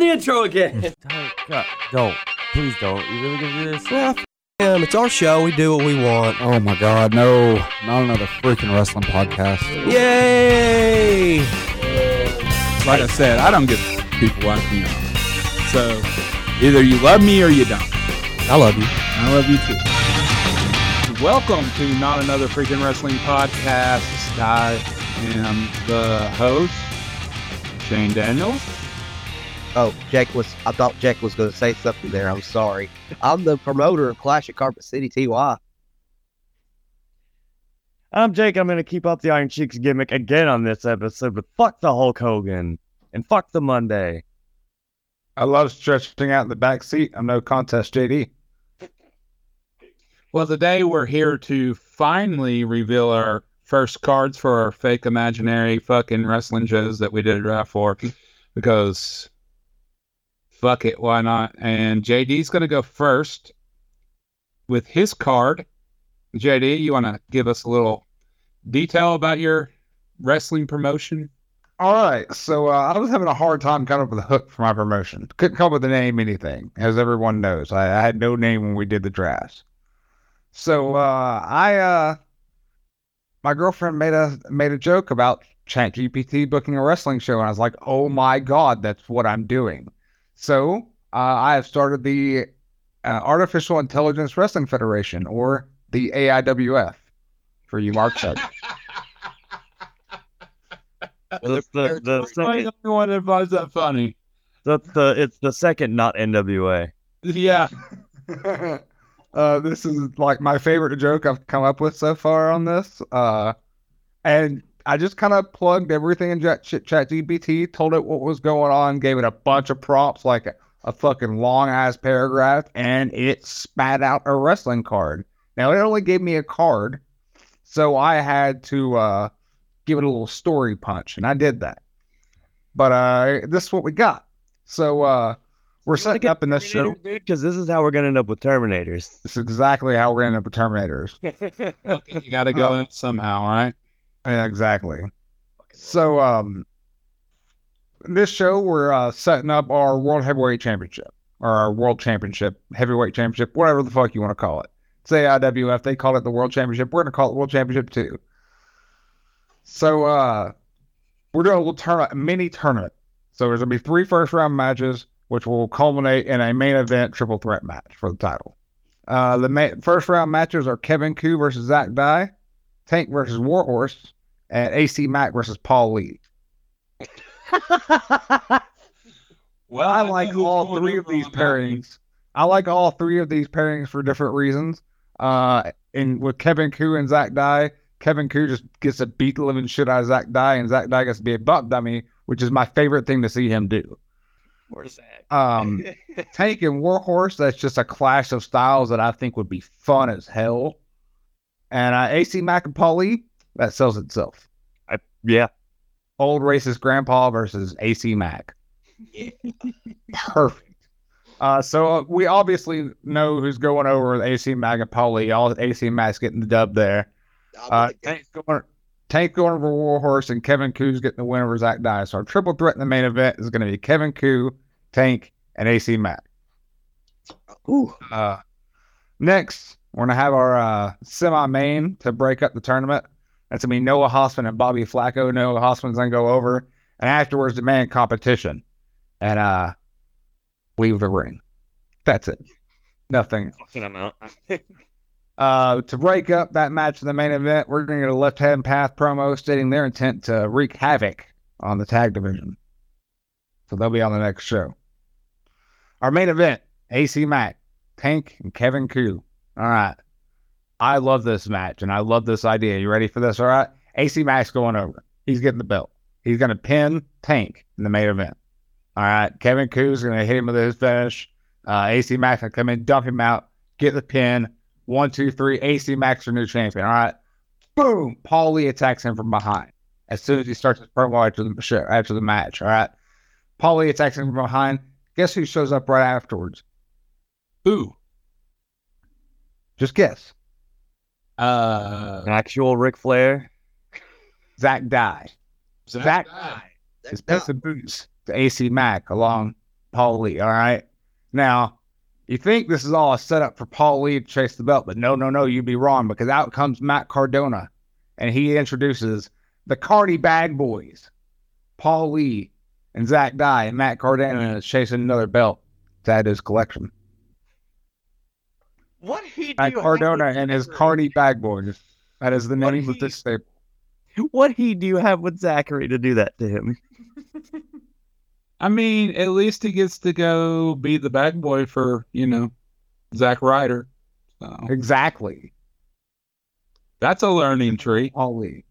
the intro again. Don't, God, don't. Please don't. You really gonna do this? Well, f- him. It's our show. We do what we want. Oh my god, no. Not another freaking wrestling podcast. Yay! Like I said, I don't get people watching me. So either you love me or you don't. I love you. I love you too. Welcome to Not Another Freaking Wrestling Podcast. I am the host, Shane Daniels. Oh, Jack was. I thought Jack was going to say something there. I'm sorry. I'm the promoter of Clash of Carpet City TY. I'm Jake. I'm gonna keep up the Iron Sheik's gimmick again on this episode, but fuck the Hulk Hogan and fuck the Monday. I love stretching out in the back seat. I'm no contest JD. Well, today we're here to finally reveal our first cards for our fake imaginary fucking wrestling shows that we did a draft for because fuck it, why not? And JD's going to go first with his card. JD, you want to give us a little detail about your wrestling promotion? All right. So uh, I was having a hard time coming up with a hook for my promotion. Couldn't come up with a name, anything, as everyone knows. I, I had no name when we did the drafts. So uh, I, uh, my girlfriend made a made a joke about ChatGPT booking a wrestling show, and I was like, "Oh my god, that's what I'm doing." So uh, I have started the uh, Artificial Intelligence Wrestling Federation, or the AIWF, for you Mark subs. Well, it's the the I'm second. the only one that finds that funny. That's the it's the second, not NWA. Yeah. uh, this is like my favorite joke I've come up with so far on this. Uh, and I just kind of plugged everything in ChatGPT, told it what was going on, gave it a bunch of prompts, like a, a fucking long ass paragraph, and it spat out a wrestling card. Now, it only gave me a card, so I had to uh, give it a little story punch, and I did that. But uh, this is what we got. So uh, we're setting up in this show. because this is how we're gonna end up with Terminators. This is exactly how we're going to end up with Terminators. you got to go in somehow, right? Yeah, exactly. So, um, this show we're uh, setting up our World Heavyweight Championship or our World Championship, Heavyweight Championship, whatever the fuck you want to call it. Say IWF, they call it the World Championship. We're going to call it World Championship too. So, uh, we're doing a little tournament, mini tournament. So there's going to be three first round matches, which will culminate in a main event triple threat match for the title. Uh, the ma- first round matches are Kevin Koo versus Zach Dye, Tank versus Warhorse, and AC Mack versus Paul Lee. well, I like all three of these pairings. I like all three of these pairings for different reasons. Uh, and with Kevin Koo and Zach Dye, Kevin Koo just gets to beat the living shit out of Zach Dye, and Zach Dye gets to be a butt dummy, which is my favorite thing to see him do. Where's that? Um, Tank and Warhorse, that's just a clash of styles that I think would be fun as hell. And uh, AC Mack and Paulie, that sells itself. Yeah, Old racist grandpa versus AC Mack. Perfect. Uh, so uh, we obviously know who's going over with AC Mack and Paulie. All AC Mack's getting the dub there. Uh, Tank's going, Tank going over Warhorse and Kevin Koo's getting the win over Zach Dye. So our triple threat in the main event is going to be Kevin Koo, Tank, and AC Mack. Ooh. Uh, next, we're gonna have our uh, semi-main to break up the tournament. That's gonna be Noah Hossman and Bobby Flaco. Noah Hossman's gonna go over, and afterwards demand competition, and uh, leave the ring. That's it. Nothing. Fucking amount. Uh, to break up that match in the main event, we're gonna get a left-hand path promo stating their intent to wreak havoc on the tag division. So they'll be on the next show. Our main event: AC Mack, Tank, and Kevin Koo. All right. I love this match and I love this idea. You ready for this? All right. AC Mack's going over. He's getting the belt. He's going to pin Tank in the main event. All right. Kevin Koo's going to hit him with his finish. Uh, AC Mack's going to come in, dump him out, get the pin. One, two, three. AC Mack's your new champion. All right. Boom. Paul Lee attacks him from behind as soon as he starts his promo after the after the match. All right. Paul Lee attacks him from behind. Guess who shows up right afterwards? Who? Just guess. Uh, an actual Ric Flair. Zach Dye. Zach Zach Dye. is pissing boots to AC Mack along Paul Lee. All right. Now, you think this is all a setup for Paul Lee to chase the belt, but no, no, no, you'd be wrong because out comes Matt Cardona and he introduces the Cardi Bag Boys, Paul Lee and Zach Dye, and Matt Cardona is chasing another belt to add to his collection. What he Matt Cardona and his Cardi Bag Boys. That is the What name of this stable. What he do you have with Zachary to do that to him? I mean, at least he gets to go be the bag boy for, you know, Zack Ryder. So Exactly. that's a learning tree. Paul Lee.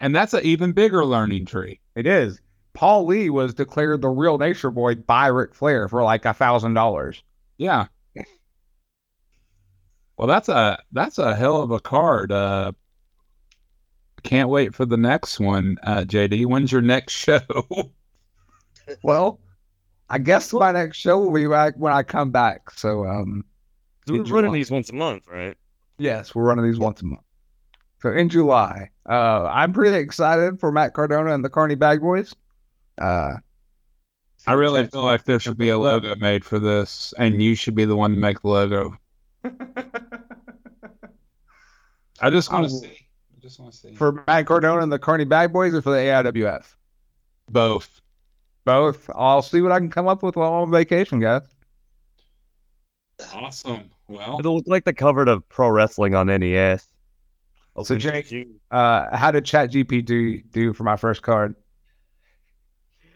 And that's an even bigger learning tree. It is. Paul Lee was declared the real Nature Boy by Ric Flair for like a thousand dollars. Yeah. Well, that's a that's a hell of a card. Uh can't wait for the next one, uh JD. When's your next show? Well, I guess my next show will be back when I come back. So, um, We're running July. these once a month, right? yes, we're running these once a month. So in July, uh, I'm pretty excited for Matt Cardona and the Carney Bag Boys. Uh, I really feel like there should be a logo made for this, and you should be the one to make the logo. I just want to see. I just want to see. for Matt Cardona and the Carney Bag Boys, or for the AIWF? both. Both. I'll see what I can come up with while I'm on vacation, guys. Awesome. Well, It'll look like the cover of Pro Wrestling on NES. So, Jake, Uh, how did ChatGPT do, do for my first card?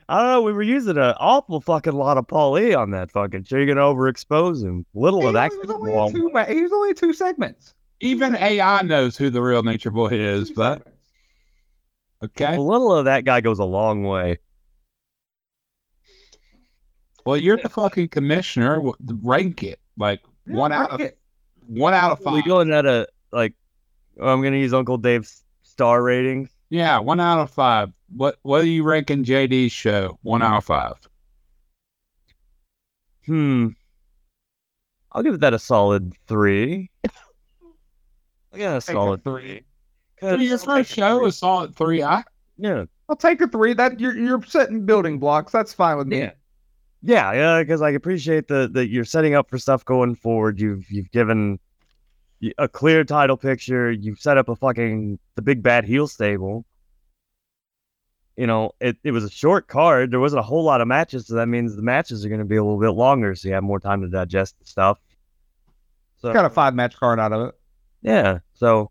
I don't know. We were using an awful fucking lot of Paul E on that fucking show. You're gonna overexpose him. Little of that. He was only two, he was only two segments. even AI knows who the real Nature Boy is, but okay. A little of that guy goes a long way. Well, you're the fucking commissioner. Rank it like one out of rank it. one out of five. We're going at a uh, like. Oh, I'm gonna use Uncle Dave's star ratings. Yeah, one out of five. What what are you ranking JD's show? One out of five. Hmm. I'll give that a solid three. I got a Take a solid three. Cause- Your first show is solid three. I Yeah. I'll take a three. That you're you're setting building blocks. That's fine with me. Yeah. Yeah, yeah, because I appreciate the that you're setting up for stuff going forward. You've you've given a clear title picture. You've set up a fucking the big bad heel stable. You know, it, it was a short card. There wasn't a whole lot of matches, so that means the matches are going to be a little bit longer, so you have more time to digest the stuff. So Got a five match card out of it. yeah, so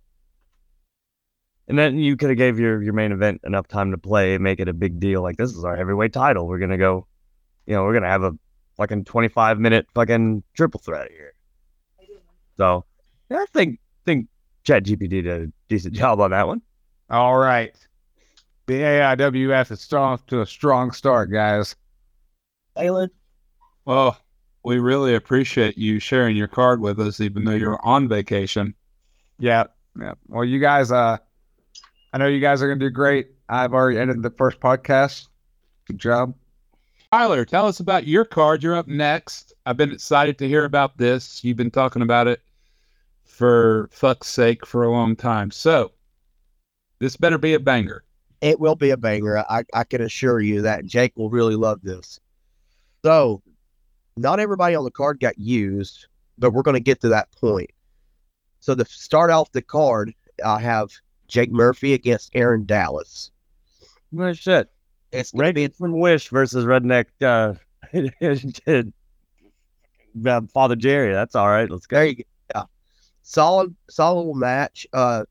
and then you could have gave your your main event enough time to play, make it a big deal. Like this is our heavyweight title. We're gonna go, you know, we're gonna have a fucking twenty five minute fucking triple threat here. So yeah, I think think ChatGPT did a decent job on that one. All right. The AIWF is strong to a strong start, guys. well, we really appreciate you sharing your card with us, even though you're on vacation. Yeah. Yeah. Well, you guys, uh, I know you guys are gonna do great. I've already ended the first podcast. Good job. Tyler, tell us about your card. You're up next. I've been excited to hear about this. You've been talking about it for fuck's sake for a long time. So this better be a banger. It will be a banger. I, I can assure you that Jake will really love this. So, not everybody on the card got used, but we're going to get to that point. So, to start off the card, I have Jake Murphy against Aaron Dallas. Well, shit. It's be from Wish versus Redneck uh, uh, Father Jerry. That's all right. Let's go. There you go. Yeah. Solid, solid match. Uh,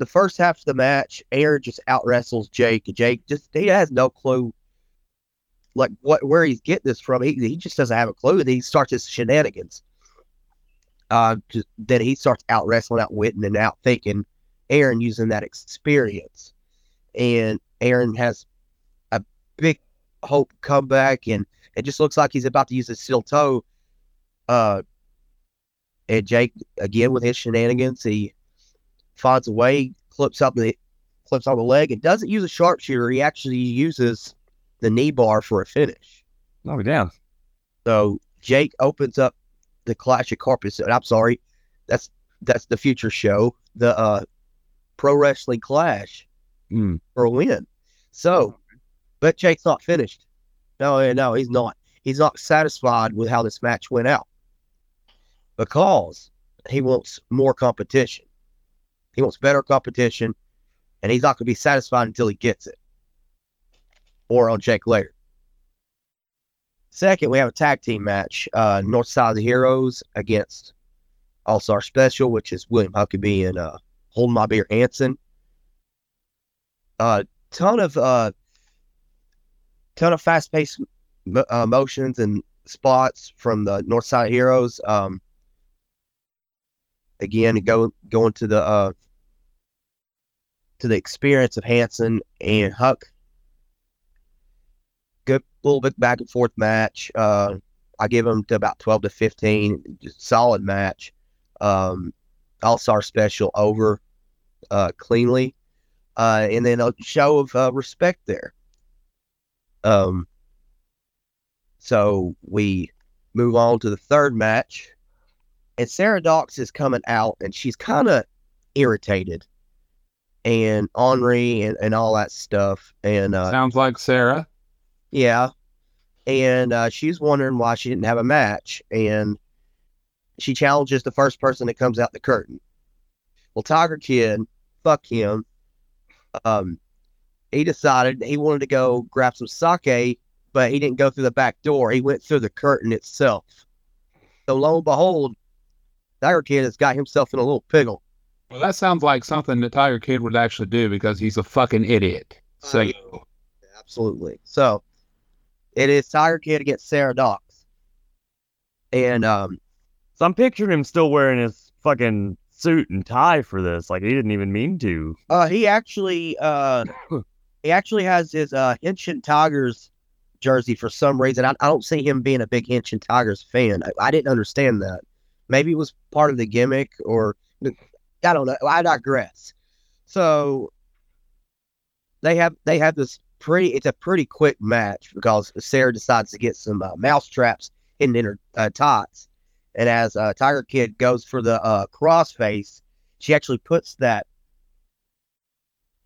the first half of the match, Aaron just out wrestles Jake. and Jake just he has no clue, like what where he's getting this from. He he just doesn't have a clue. And he starts his shenanigans. Uh, just then he starts out wrestling, out witting, and out thinking. Aaron using that experience, and Aaron has a big hope comeback, and it just looks like he's about to use his steel toe. Uh, and Jake again with his shenanigans, he finds a way, clips up the clips on the leg, and doesn't use a sharpshooter. He actually uses the knee bar for a finish. Knock me down. So Jake opens up the Clash of Carpets. I'm sorry, that's that's the future show, the uh, Pro Wrestling Clash Mm. for a win. So, but Jake's not finished. No, no, he's not. he's not satisfied with how this match went out because he wants more competition. He wants better competition, and he's not going to be satisfied until he gets it. Or on Jake later. Second, we have a tag team match. Uh, North Side of the Heroes against All Star Special, which is William Huckabee and uh, Holding My Beer Hanson. Uh, ton of uh, ton of fast paced uh, motions and spots from the North Side Heroes. Um, again, go going to the uh, to the experience of Hanson and Huck. Good little bit back and forth match. Uh, I give them to about twelve to fifteen. Just solid match. Um, All Star Special over uh, cleanly, uh, and then a show of uh, respect there. Um, so we move on to the third match, and Sarah Dox is coming out, and she's kind of irritated, and ornery, and, and all that stuff, and uh, Sounds like Sarah. yeah, and uh, she's wondering why she didn't have a match, and she challenges the first person that comes out the curtain. Well, Tiger Kid, fuck him. Um, he decided he wanted to go grab some sake, but he didn't go through the back door. He went through the curtain itself. So lo and behold, Tiger Kid has got himself in a little pickle. Well, that sounds like something that Tiger Kid would actually do because he's a fucking idiot. So, Uh, Absolutely. So it is Tiger Kid against Sarah Dox. And um, So I'm picturing him still wearing his fucking suit and tie for this. Like he didn't even mean to. Uh, he actually, uh, he actually has his uh Hanshin Tigers jersey for some reason. I, I don't see him being a big Hanshin Tigers fan. I, I didn't understand that. Maybe it was part of the gimmick, or I don't know. I digress. So they have they have this pretty. It's a pretty quick match because Sarah decides to get some uh, mouse traps hidden in her uh, tots, and as uh, Tiger Kid goes for the uh, crossface, she actually puts that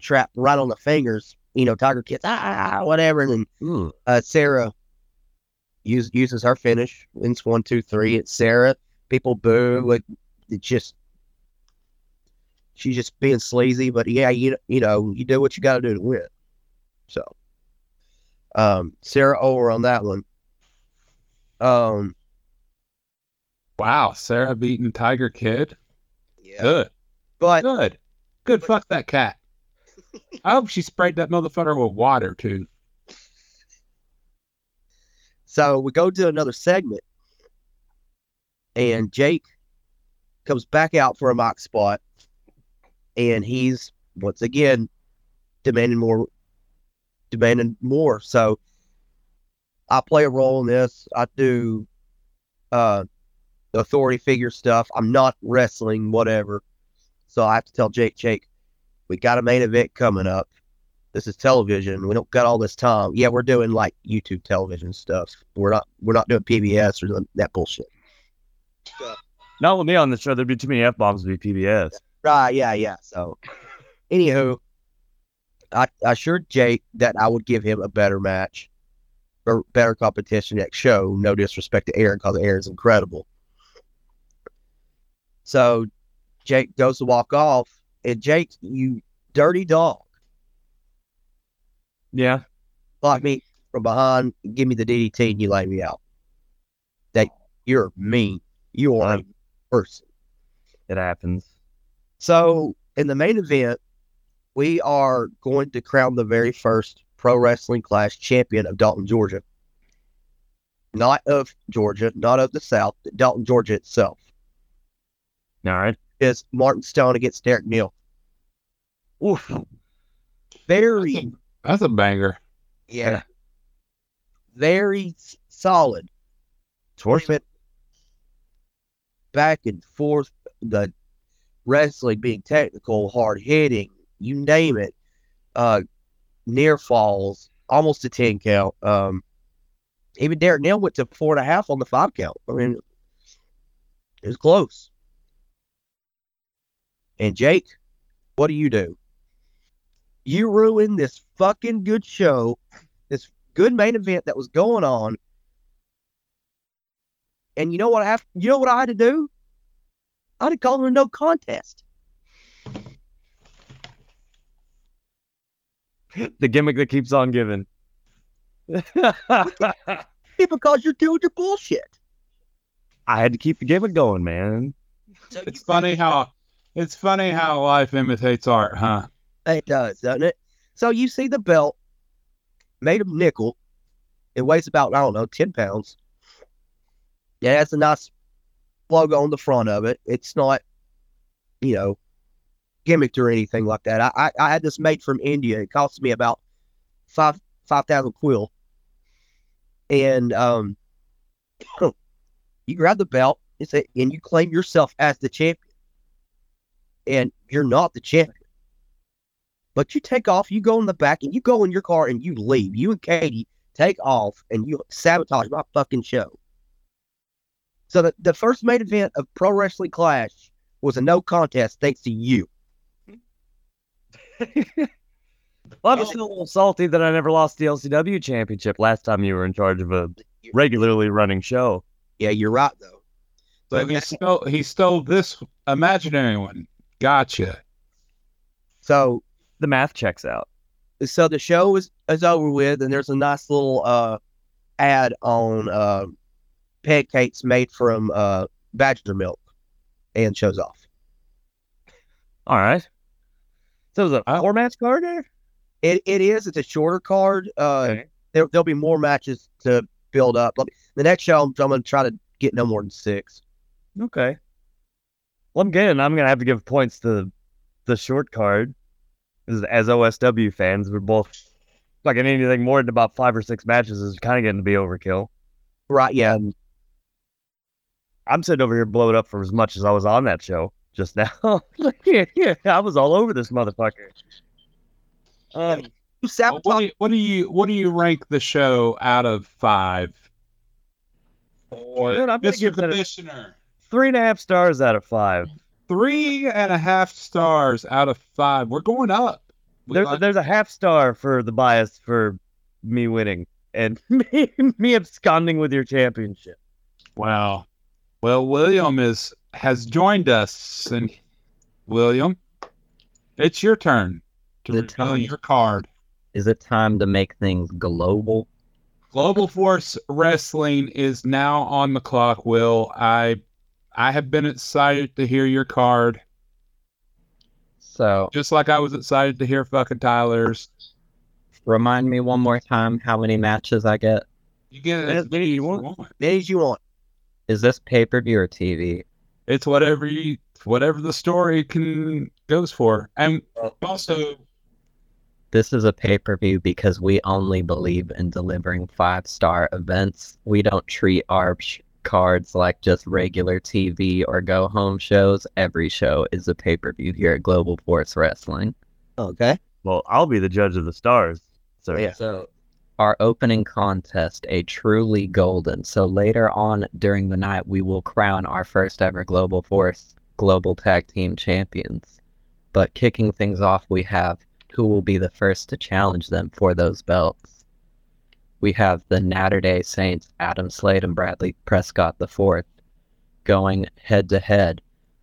trap right on the fingers. You know, Tiger Kid's ah whatever, and then uh, Sarah use, uses her finish. Wins one, two, three. It's Sarah. People boo. It, it just she's just being sleazy. But yeah, you you know you do what you got to do to win. So, um, Sarah over on that one. Um, wow, Sarah beating Tiger Kid. yeah, Good, but good, good. Fuck that cat. I hope she sprayed that motherfucker with water too. So we go to another segment, and Jake comes back out for a mock spot, and he's once again demanding more, demanding more. So I play a role in this. I do uh, authority figure stuff. I'm not wrestling, whatever. So I have to tell Jake, Jake, we got a main event coming up. This is television. We don't got all this time. Yeah, we're doing like YouTube television stuff. We're not we're not doing PBS or that bullshit. Not with me on the show. There'd be too many f bombs to be PBS. Right, yeah, yeah. So anywho, I, I assured Jake that I would give him a better match or better competition next show. No disrespect to Aaron because Aaron's incredible. So Jake goes to walk off, and Jake, you dirty dog, Yeah. block me from behind, give me the DDT, and you lay me out. That you're mean. You are a person. It happens. So in the main event, we are going to crown the very first pro wrestling class champion of Dalton, Georgia. Not of Georgia, not of the South, but Dalton, Georgia itself. All right. Is Martin Stone against Derek Neal. Oof. Very, That's a banger. yeah, very s- solid. Torch. Back and forth, the wrestling being technical, hard hitting, you name it. Uh, near falls, almost a 10 count. Um, even Derek Neal went to four and a half on the five count. I mean, it was close. And Jake, what do you do? You ruin this fucking good show, this good main event that was going on And you know what I have? You know what I had to do? I had to call it a no contest. the gimmick that keeps on giving. I because you're doing your bullshit. I had to keep the gimmick going, man. So It's you- funny how it's funny how life imitates art, huh? It does, doesn't it? So you see the belt made of nickel. It weighs about, I don't know, 10 pounds. It has a nice logo on the front of it. It's not, you know, gimmicked or anything like that. I, I, I had this made from India. It cost me about five five thousand quill. And um you grab the belt and say and you claim yourself as the champion. And you're not the champion. But you take off, you go in the back, and you go in your car and you leave. You and Katie take off and you sabotage my fucking show. So the, the first main event of Pro Wrestling Clash was a no contest thanks to you. Well, I'm still a little salty that I never lost the LCW championship last time you were in charge of a regularly running show. Yeah, you're right though. So But he stole he stole this imaginary one. Gotcha. so The math checks out. so the show is, is over with and there's a nice little uh ad on uh pancakes made from uh badger milk and shows off. All right. So is it a Oh. four match card there? It it is. It's a shorter card. Uh, Okay. there there'll be more matches to build up. Me- The next show, I'm, I'm going to try to get no more than six. Okay. Well, I'm getting, I'm gonna have to give points to the short card. As, as OSW fans, we're both like in anything more than about five or six matches is kind of getting to be overkill. Right? Yeah. I'm sitting over here blowed up for as much as I was on that show just now. yeah, yeah, I was all over this motherfucker. Um, Well, what, do you, what do you what do you rank the show out of five? Or Dude, I'm Mr. give that a- Commissioner. three and a half stars out of five. Three and a half stars out of five. We're going up. We There's like- there's a half star for the bias for me winning and me me absconding with your championship. wow. Well, William is has joined us, and William, it's your turn to The reveal your card. Is it time to make things global? Global Force Wrestling is now on the clock. Will I? I have been excited to hear your card, So just like I was excited to hear fucking Tyler's. remind me one more time how many matches I get. You get As as many many as as you you want. want. Many as you want. Is this pay per view or TV? It's whatever you, whatever the story can goes for, and also This is a pay per view because we only believe in delivering five star events. We don't treat our sh- cards like just regular TV or go home shows. Every show is a pay per view here at Global Force Wrestling. Okay. Well, I'll be the judge of the stars. So Yeah. So, our opening contest, a truly golden. So, later on during the night, we will crown our first ever Global Force Global Tag Team Champions. But kicking things off, we have who will be the first to challenge them for those belts. We have the Natterday Saints, Adam Slade and Bradley Prescott IV, going head to head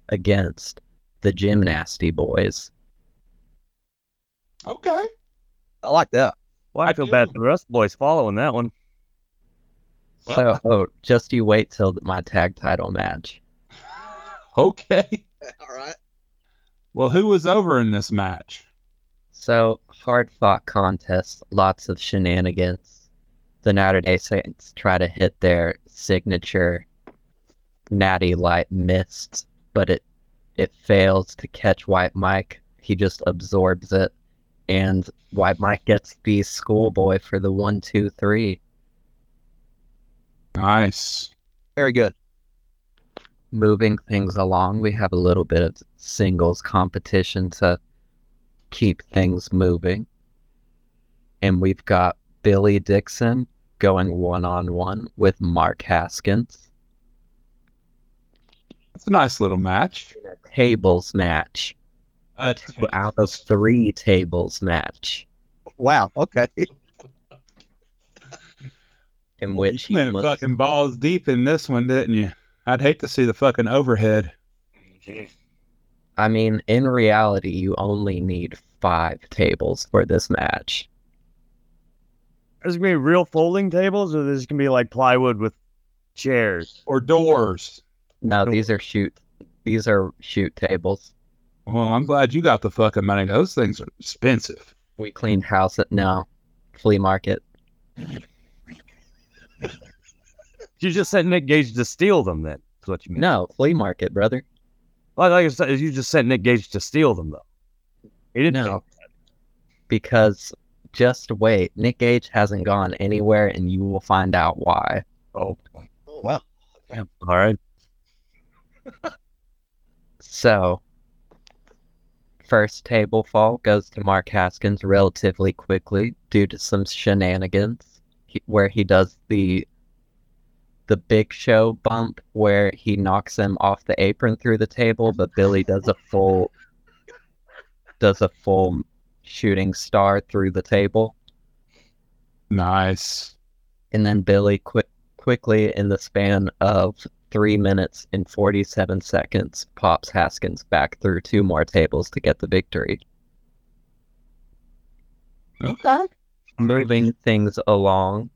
against the Gymnasty Boys. okay. I like that. Well, I I feel do. bad for the rest of boys following that one. So, oh, just you wait till my tag title match. Okay. All right. Well, who was over in this match? So, hard fought contest, lots of shenanigans. The Natterday Saints try to hit their signature natty light mist, but it it fails to catch White Mike. He just absorbs it, and White Mike gets the schoolboy for the one, two, three. Nice. Very good. Moving things along, we have a little bit of singles competition to keep things moving. And we've got Billy Dixon going one on one with Mark Haskins. It's a nice little match. A Tables match. Uh, Out of three tables match. Wow. Okay. in which You went must- fucking balls deep in this one, didn't you? I'd hate to see the fucking overhead. I mean, in reality, you only need five tables for this match. There's gonna be real folding tables, or there's gonna be like plywood with chairs. Or doors. No, these are shoot. These are shoot tables. Well, I'm glad you got the fucking money. Those things are expensive. We cleaned house at no flea market. You just sent Nick Gage to steal them. Then is what you mean. No flea market, brother. Like, like I said, you just sent Nick Gage to steal them, though. He didn't. No, because just wait. Nick Gage hasn't gone anywhere, and you will find out why. Oh, Wow. all right. So, first table fall goes to Mark Haskins relatively quickly due to some shenanigans he, where he does the the big show bump where he knocks him off the apron through the table, but Billy does a full does a full shooting star through the table, Nice. and then Billy quick quickly in the span of three minutes and 47 seconds pops Haskins back through two more tables to get the victory. Okay. Moving things along,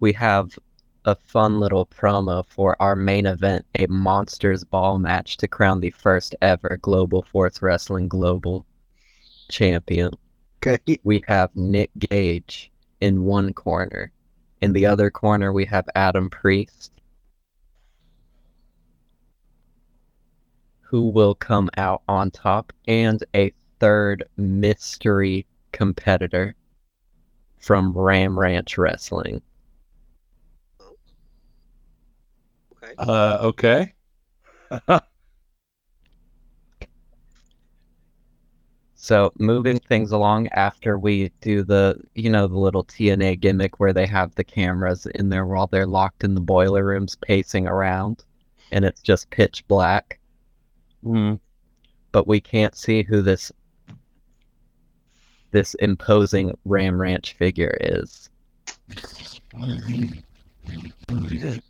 we have a fun little promo for our main event, a Monsters Ball match to crown the first ever Global Force Wrestling Global Champion. Okay. We have Nick Gage in one corner. In the other corner, we have Adam Priest, who will come out on top, and a third mystery competitor from Ram Ranch Wrestling. Okay. Uh, okay. So moving things along after we do the, you know, the little TNA gimmick where they have the cameras in there while they're locked in the boiler rooms pacing around and it's just pitch black, Hmm. but we can't see who this this imposing Ram Ranch figure is.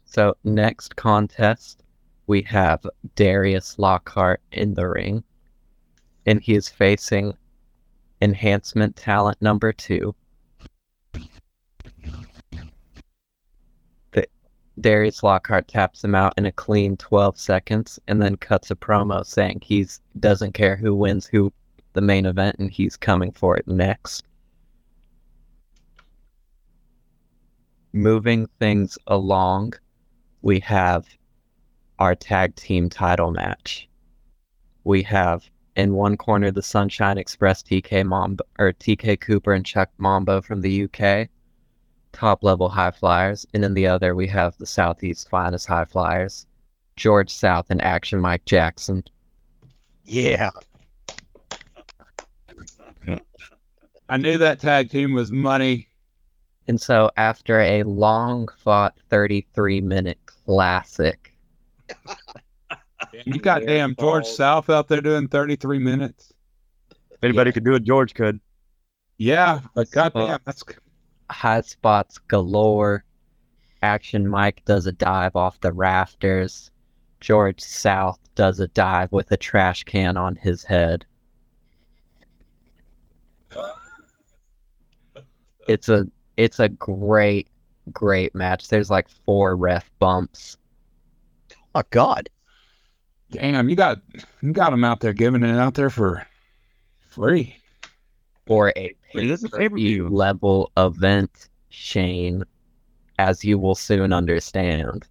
So next contest, we have Darius Lockhart in the ring, and he is facing enhancement talent number two. Darius Lockhart taps him out in a clean 12 seconds, and then cuts a promo saying he's doesn't care who wins who the main event, and he's coming for it next. Moving things along, we have our tag team title match. We have in one corner the Sunshine Express TK Mambo or TK Cooper and Chuck Mambo from the UK, top level high flyers, and in the other we have the Southeast finest high flyers, George South and Action Mike Jackson. Yeah. I knew that tag team was money. And so after a long fought 33 minute classic, You got damn George. South out there doing 33 minutes. If anybody could do it, George could. Yeah, but Well- goddamn, that's high spots galore. Action Mike does a dive off the rafters. George South does a dive with a trash can on his head. It's a it's a great great match. There's like four ref bumps. Oh God. damn. You got you got them out there giving it out there for free. for a It is a pay-per-view level event, Shane, as you will soon understand.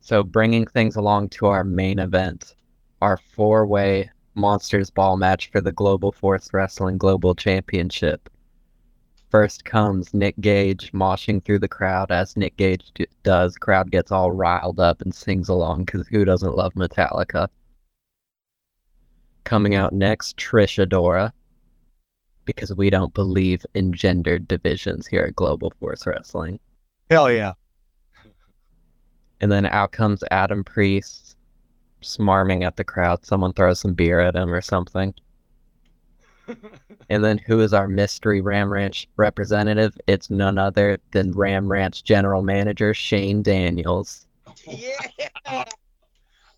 So, bringing things along to our main event, our four way Monsters Ball match for the Global Force Wrestling Global Championship. First comes Nick Gage moshing through the crowd as Nick Gage d- does. Crowd gets all riled up and sings along because who doesn't love Metallica? Coming out next, Trish Adora because we don't believe in gendered divisions here at Global Force Wrestling. Hell yeah. And then out comes Adam Priest, smarming at the crowd. Someone throws some beer at him or something. And then who is our mystery Ram Ranch representative? It's none other than Ram Ranch general manager Shane Daniels. Yeah.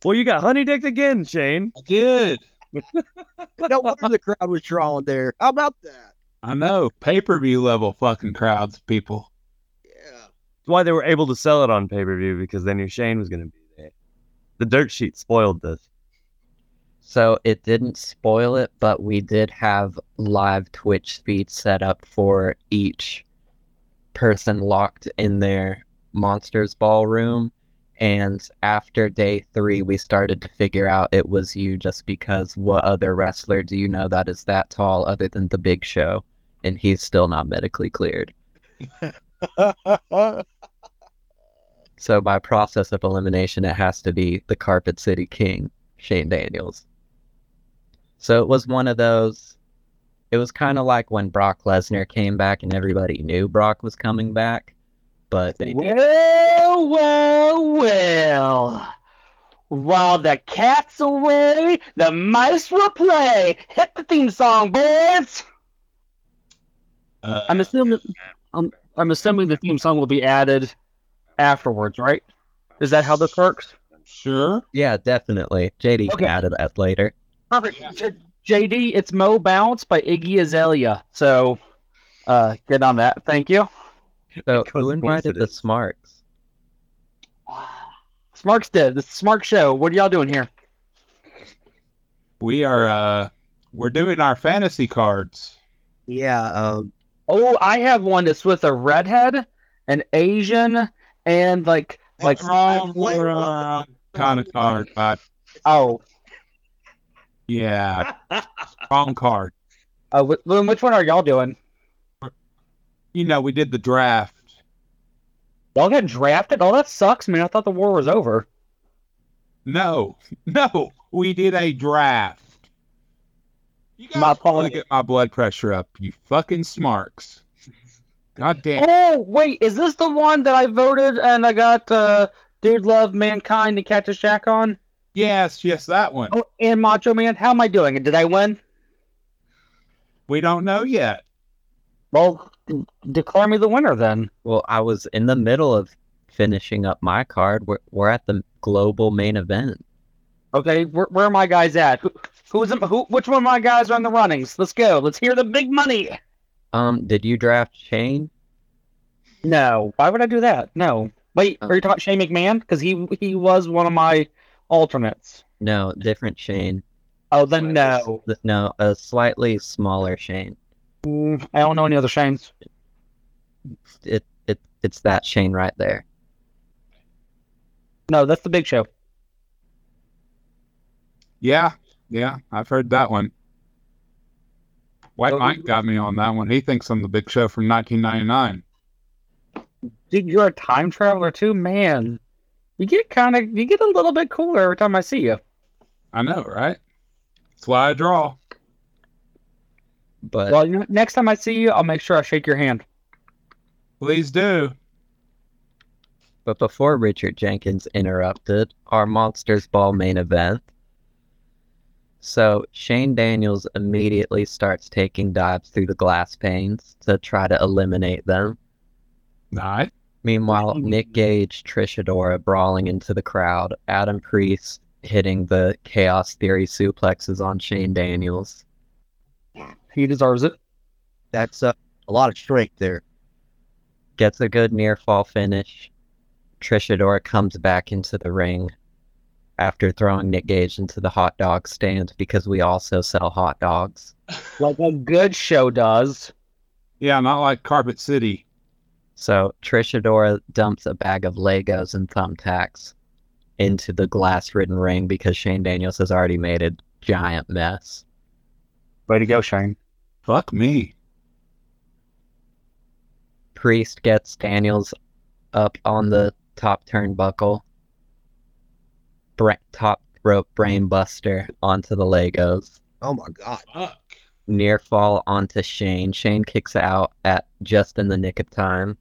Well, you got honey dicked again, Shane. Good. No wonder the crowd was drawing there. How about that? I know. Pay per view level fucking crowds, people. Yeah. That's why they were able to sell it on pay per view because they knew Shane was going to be there. The dirt sheet spoiled this. So it didn't spoil it, but we did have live Twitch feeds set up for each person locked in their Monsters Ballroom. And after day three, we started to figure out it was you just because what other wrestler do you know that is that tall other than the big show? And he's still not medically cleared. So by process of elimination, it has to be the Carpet City King, Shane Daniels. So it was one of those. It was kind of like when Brock Lesnar came back and everybody knew Brock was coming back, but they Well, well, well. While the cat's away, the mice will play. Hit the theme song, boys. Uh, I'm assuming. I'm, I'm assuming the theme song will be added afterwards, right? Is that how this works? sure. yeah, definitely. JD Okay. can add that later. Perfect. J- JD, it's Mo Bounce by Iggy Azalea. So, uh, get on that. Thank you. So who invited the. Smarks? Smarks did. The Smart Show. What are y'all doing here? We are uh we're doing our fantasy cards. Yeah. Um, Oh, I have one that's with a redhead, an Asian, and like like wrong, wait, wrong kind of card, but oh, yeah, wrong card. uh, which one are y'all doing? You know, we did the draft. Y'all got drafted? Oh, that sucks, man. I thought the war was over. No, no, we did a draft. You guys My want to get my blood pressure up, you fucking smarks. God damn. Oh, wait, is this the one that I voted and I got uh, Dude Love Mankind and a Jack on? Yes, yes, that one. Oh, and Macho Man. How am I doing? Did I win? We don't know yet. Well, declare me the winner then. Well, I was in the middle of finishing up my card. We're, we're at the global main event. Okay, where, where are my guys at? Who, who's who? Which one of my guys are in the runnings? Let's go. Let's hear the big money. Um, did you draft Shane? No, why would I do that? No. Wait, are you talking about Shane McMahon? Because he he was one of my alternates. No, different Shane. Oh, then no. No, a slightly smaller Shane. Mm, I don't know any other Shanes. It it it's that Shane right there. No, that's the Big Show. Yeah, yeah, I've heard that one. White Oh, Mike got me on that one. He thinks I'm the big show from 1999. Dude, you're a time traveler too, man. You get kind of you get a little bit cooler every time I see you. I know, right? That's why I draw. But Well, you know, next time I see you, I'll make sure I shake your hand. Please do. but before Richard Jenkins interrupted our Monsters Ball main event. So Shane Daniels immediately starts taking dives through the glass panes to try to eliminate them. Nice. Meanwhile, Nick Gage, Trish Adora brawling into the crowd, Adam Priest hitting the Chaos Theory suplexes on Shane Daniels. He deserves it. that's uh, a lot of strength there. Gets a good near fall finish. Trish Adora comes back into the ring after throwing Nick Gage into the hot dog stand because we also sell hot dogs. Like a good show does. Yeah, not like Carpet City. So Trish Adora dumps a bag of Legos and thumbtacks into the glass ridden ring because Shane Daniels has already made a giant mess. Way to go, Shane. Fuck me. Priest gets Daniels up on the top turnbuckle. Bra- top rope brain buster onto the Legos. Oh my god. Fuck. Near fall onto Shane. Shane kicks out at just in the nick of time.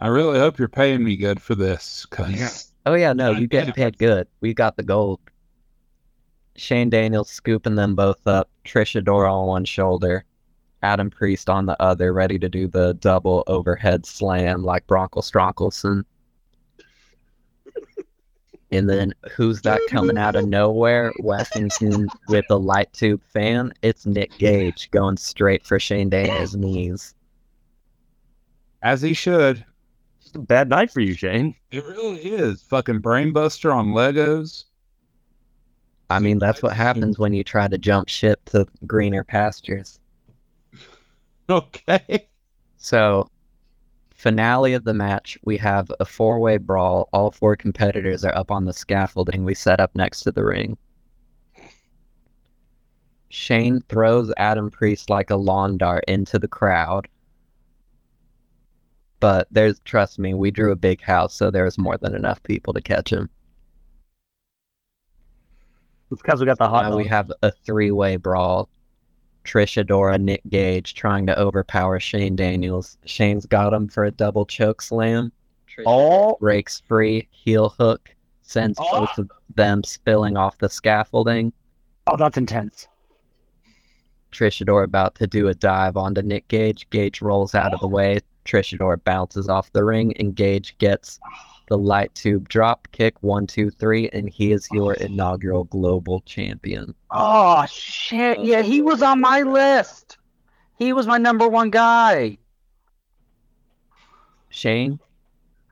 I really hope you're paying me good for this, cause Oh yeah, no, God you get damn. paid good. We got the gold. Shane Daniels scooping them both up, Trish Adora on one shoulder, Adam Priest on the other, ready to do the double overhead slam like Bronco Stronkelson. And then who's that coming out of nowhere? Wessington with a light tube fan. It's Nick Gage going straight for Shane Daniels' knees. As he should. It's a bad night for you, Shane. It really is. Fucking brainbuster on Legos. I mean, that's what happens when you try to jump ship to greener pastures. Okay. So, finale of the match, we have a four way brawl. All four competitors are up on the scaffolding we set up next to the ring. Shane throws Adam Priest like a lawn dart into the crowd. But there's, trust me, we drew a big house, so there's more than enough people to catch him. It's because we got the hot Now we have a three way brawl. Trish Adora, Nick Gage trying to overpower Shane Daniels. Shane's got him for a double choke slam. Trish Oh, breaks free, heel hook, sends Oh. both of them spilling off the scaffolding. oh, that's intense. Trish Adora about to do a dive onto Nick Gage. Gage rolls out of the oh. way. Trish Adora bounces off the ring, and Gage gets ah. The light tube drop kick one, two, three, and he is your inaugural global champion. Oh shit! Yeah, he was on my list. He was my number one guy. Shane,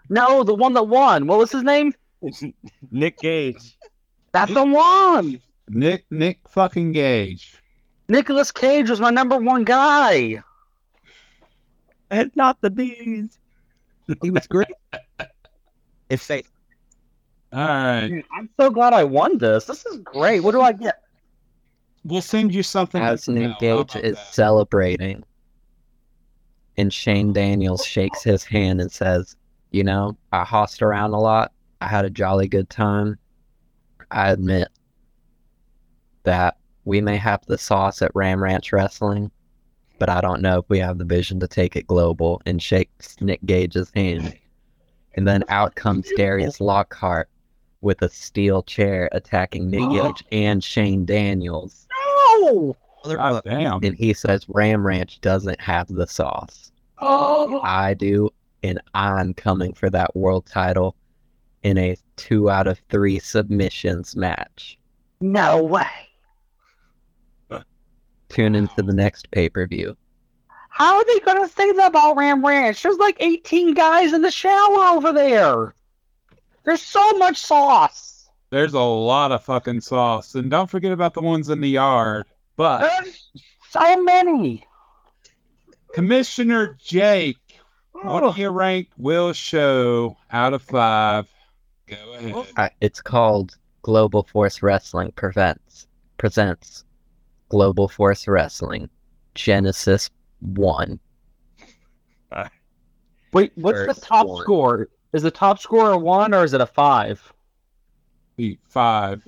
No, the one that won. What was his name? Nick Gage. That's the one. Nick Nick fucking Gage. Nicholas Cage was my number one guy. And not the bees. He was great. It's safe. All right. Dude, I'm so glad I won this. This is great. What do I get? We'll send you something. as now. Nick Gage is that? celebrating, and Shane Daniels shakes his hand and says, You know, I hossed around a lot. I had a jolly good time. I admit that we may have the sauce at Ram Ranch Wrestling, but I don't know if we have the vision to take it global and shakes Nick Gage's hand. And then out comes Darius Lockhart with a steel chair attacking Nick oh. Gage and Shane Daniels. No. God damn. And he says Ram Ranch doesn't have the sauce. Oh. I do, and I'm coming for that world title in a two out of three submissions match. No way. Tune into the next pay per view. How are they gonna say that about Ram Ranch? There's like 18 guys in the shower over there. There's so much sauce. There's a lot of fucking sauce. And don't forget about the ones in the yard. But There's so many. Commissioner Jayke, what oh. do you rank Will Show out of five? Go ahead. I, it's called Global Force Wrestling Prevents presents Global Force Wrestling Genesis One. Wait, what's the top score. score? Is the top score a one or is it a five? Beat Five.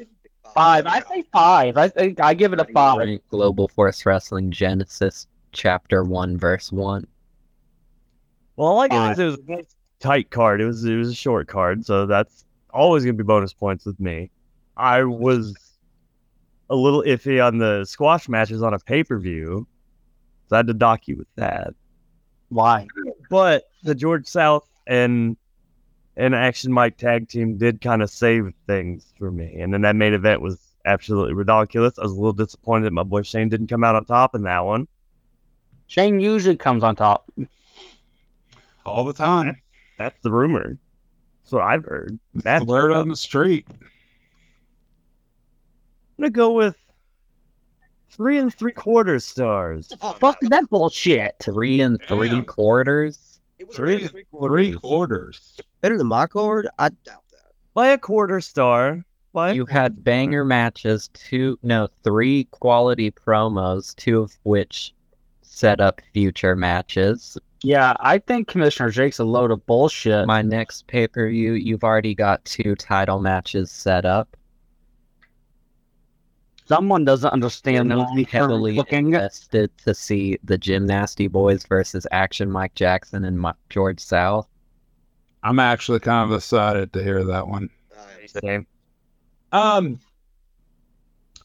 Five. I say five. I think I give it a five. Global Force Wrestling Genesis Chapter One Verse One. Well, all I got Uh, is it was a tight card. It was it was a short card, so that's always gonna be bonus points with me. I was a little iffy on the squash matches on a pay per view, so I had to dock you with that. Why? But the George South and and Action Mike tag team did kind of save things for me, and then that main event was absolutely ridiculous. I was a little disappointed that my boy Shane didn't come out on top in that one. Shane usually comes on top. All the time. That's the rumor. That's what I've heard. That's Word on the street. I'm gonna go with three and three quarter stars. Fuck that bullshit. Three and three Damn. quarters. Three and three Three quarters. quarters. Better than my card? I doubt that. By a quarter star. By You had banger matches, two no, three quality promos, two of which set up future matches. Yeah, I think Commissioner Jayke's a load of bullshit. My next pay per view, you've already got two title matches set up. Someone doesn't understand I'm long-term heavily booking. invested to see the Gymnasty Boys versus Action Mike Jackson and Mi- George South. I'm actually kind of excited to hear that one. same. Um,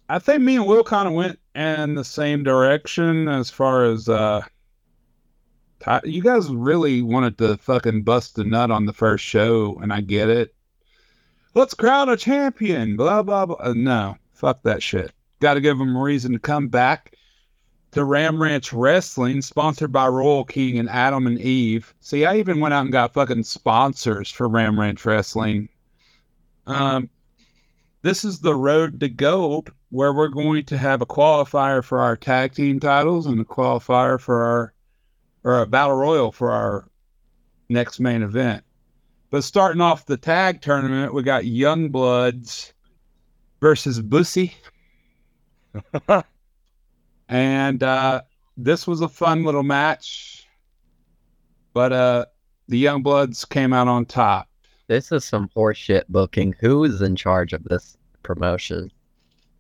I think me and Will kind of went in the same direction as far as uh you guys really wanted to fucking bust a nut on the first show, and I get it. Let's crown a champion, blah blah blah. Uh, no, fuck that shit. Got to give them a reason to come back to Ram Ranch Wrestling, sponsored by Royal King and Adam and Eve. See, I even went out and got fucking sponsors for Ram Ranch Wrestling. Um, this is the road to gold where we're going to have a qualifier for our tag team titles and a qualifier for our or a battle royal for our next main event. But starting off the tag tournament, we got Young Bloods versus Bussy. and uh, this was a fun little match. But uh, the Young Bloods came out on top. This is some horseshit booking. Who is in charge of this promotion?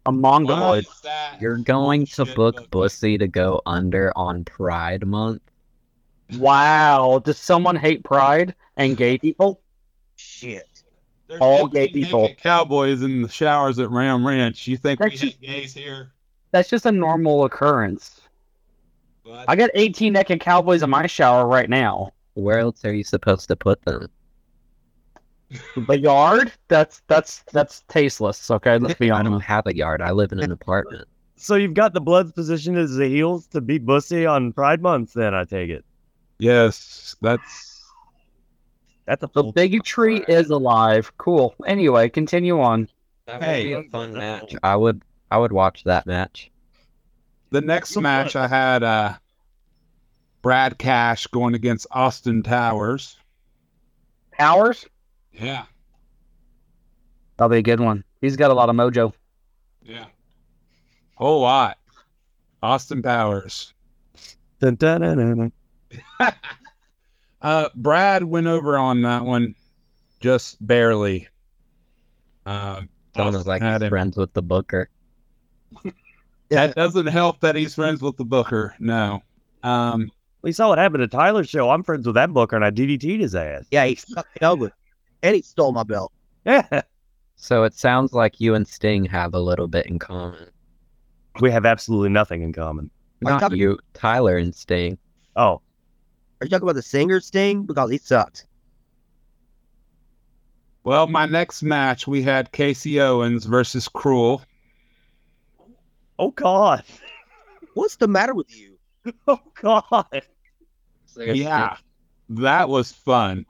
Among the mongoloid. You're going to book Bussy to go under on Pride Month? Wow. Does someone hate pride and gay people? Shit. There's all gay people. Cowboys in the showers at Ram Ranch. You think we That's hate gays here? That's just a normal occurrence. But I got 18 naked cowboys in my shower right now. Where else are you supposed to put them? The yard? That's that's that's tasteless. Okay, let's be honest. I don't have a yard. I live in an apartment. So you've got the Bloods positioned as the heels to beat Bussy on Pride Month. Then I take it. yes, that's That's a The full. bigotry is alive. Cool. Anyway, continue on. That would be a a fun match. I would I would watch that match. the next match. I had uh, Brad Cash going against Austin Towers. Powers? Yeah, That'll be a good one. He's got a lot of mojo. yeah, whole lot. Austin Powers. Dun, dun, dun, dun, dun. Uh, Brad went over on that one just barely. Uh, Sounds like had he's him. friends with the booker. That doesn't help that he's friends with the Booker. No. Um, We saw what happened to Tyler's show. I'm friends with that booker, and I DDT'd his ass. Yeah, he fucked me over. And he stole my belt. Yeah, So it sounds like you and Sting have a little bit in common. we have absolutely nothing in common. Are Not you, Tyler and Sting. Oh, Are you talking about the singer Sting? Because he sucked. well, my next match we had Casey Owens versus Krule. oh God, What's the matter with you? oh God. Yeah, that was fun.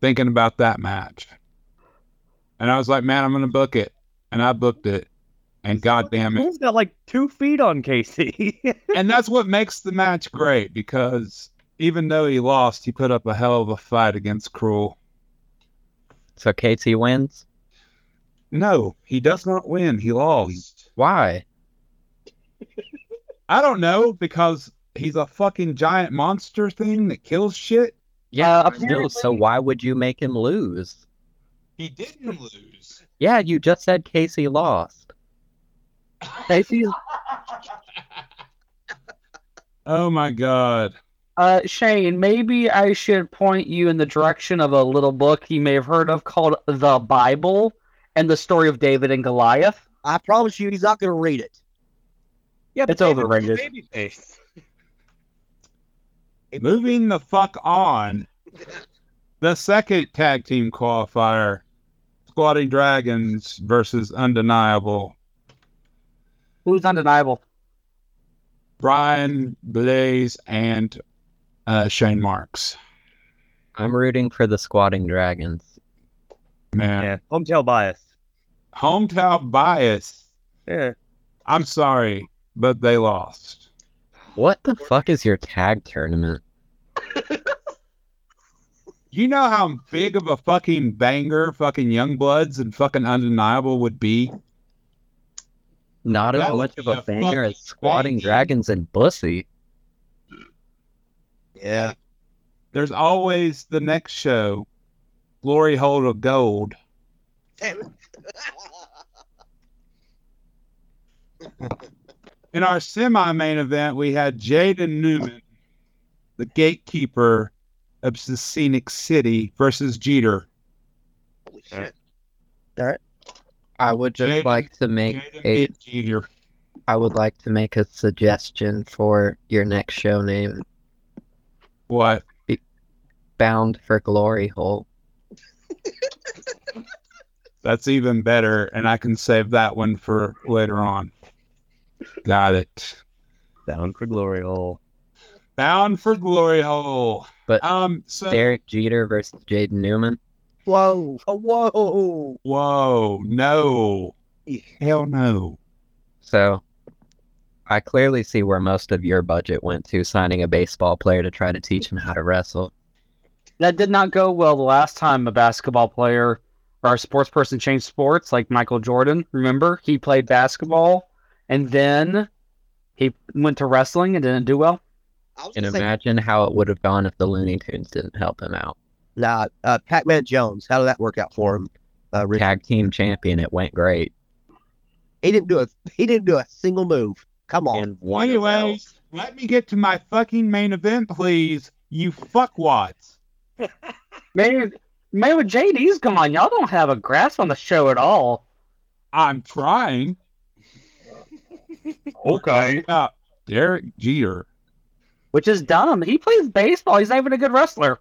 Thinking about that match, and I was like, "Man, I'm gonna book it," and I booked it, and goddamn it, He's got like two feet on Casey. and that's what makes the match great because even though he lost, he put up a hell of a fight against Krule. So Casey wins? No, he does not win. He lost. Why? I don't know because he's a fucking giant monster thing that kills shit. Yeah, Uh, still, so why would you make him lose? He didn't lose. Yeah, you just said Casey lost. Casey, Oh my god. uh, Shane, maybe I should point you in the direction of a little book you may have heard of called The Bible and the story of David and Goliath. I promise you, he's not going to read it. yeah, It's overrated. Moving the fuck on. The second tag team qualifier Squatty Dragons versus Undeniable. Who's undeniable? Brian Blaze and uh, Shane Marks. I'm rooting for the Squatting Dragons. Man. Yeah, hometown bias. Hometown bias. Yeah, I'm sorry, but they lost. What the fuck is your tag tournament? You know how big of a fucking banger fucking Youngbloods and fucking Undeniable would be? Not as That would much of a a banger as Squatting banger. Dragons and Bussy. Yeah. There's always the next show, Glory Hole of Gold. Damn. In our semi main event, we had Jaden Newman, the gatekeeper of the Scenic City, versus Jeter. Holy shit. I would just Jaden- like to make Jaden a beat I would like to make a suggestion for your next show name, What? Be- Bound for Glory Hole. That's even better, and I can save that one for later on. Got it. Bound for glory hole. Bound for glory hole. But Um. So. Derek Jeter versus Jaden Newman. Whoa, oh, whoa. Whoa. No. Hell no. So I clearly see where most of your budget went to signing a baseball player to try to teach him how to wrestle. That did not go well the last time a basketball player or a sports person changed sports, like Michael Jordan. Remember, he played basketball and then he went to wrestling and didn't do well. I was And gonna imagine how it would have gone if the Looney Tunes didn't help him out. Nah, uh, Pac-Man Jones. How did that work out for him? Uh, Tag team champion, it went great. He didn't do a he didn't do a single move. Come on. And Anyways, let me get to my fucking main event, please. You fuckwads. Man, man, with JD's gone, y'all don't have a grasp on the show at all. I'm trying. Okay. Uh, Derek Jeter. Which is dumb. He plays baseball. He's not even a good wrestler.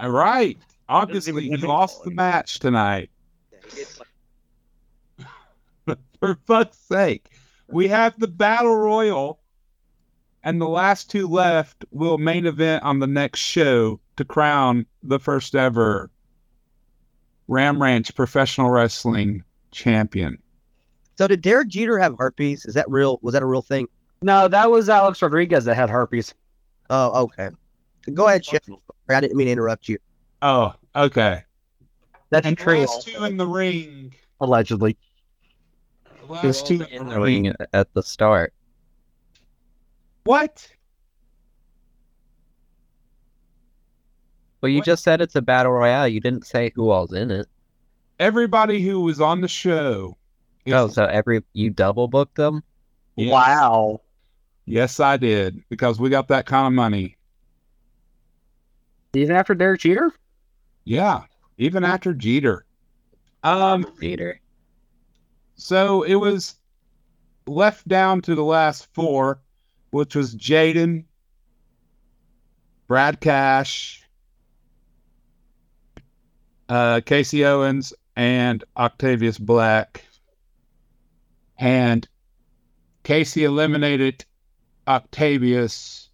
All right. Obviously, even he lost the match tonight. For fuck's sake. We have the Battle Royal, and the last two left will main event on the next show to crown the first ever Ram Ranch Professional Wrestling Champion. So did Derek Jeter have herpes? Is that real? Was that a real thing? No, that was Alex Rodriguez that had herpes. Oh, okay. Go ahead, Chef. I didn't mean to interrupt you. Oh, okay. That's And true. two in the ring. Allegedly. Last two in the ring at the start. What? Well, you What? just said it's a battle royale. You didn't say who all's in it. Everybody who was on the show. is- Oh, so every you double booked them? Yes. Wow. Yes, I did because we got that kind of money. Even after Derek Jeter? Yeah, even after Jeter. Um, Peter. so it was left down to the last four, which was Jaden, Brad Cash, uh, Casey Owens, and Octavius Black. And Casey eliminated Octavius.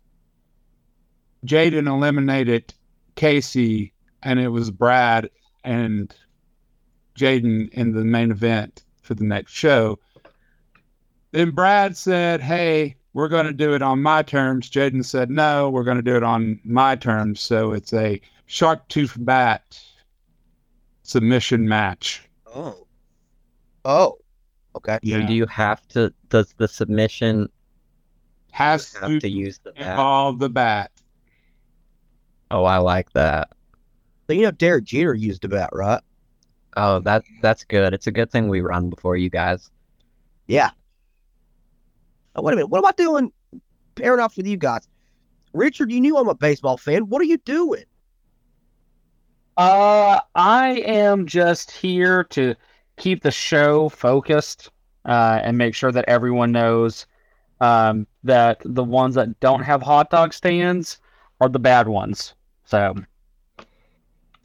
Jaden eliminated Casey, and it was Brad and Jaden in the main event for the next show. Then Brad said, Hey, we're going to do it on my terms. Jaden said, No, we're going to do it on my terms. So it's a shark tooth bat submission match. Oh. Oh. Okay. Do you have to? Does the submission Has have to to use the bat? involve the bat. Oh, I like that. So you know Derek Jeter used a bat, right? Oh, that that's good. It's a good thing we run before you guys. Yeah. Oh, wait a minute. What am I doing pairing off with you guys? Richard, you knew I'm a baseball fan. What are you doing? Uh, I am just here to keep the show focused uh, and make sure that everyone knows um, that the ones that don't have hot dog stands are the bad ones. So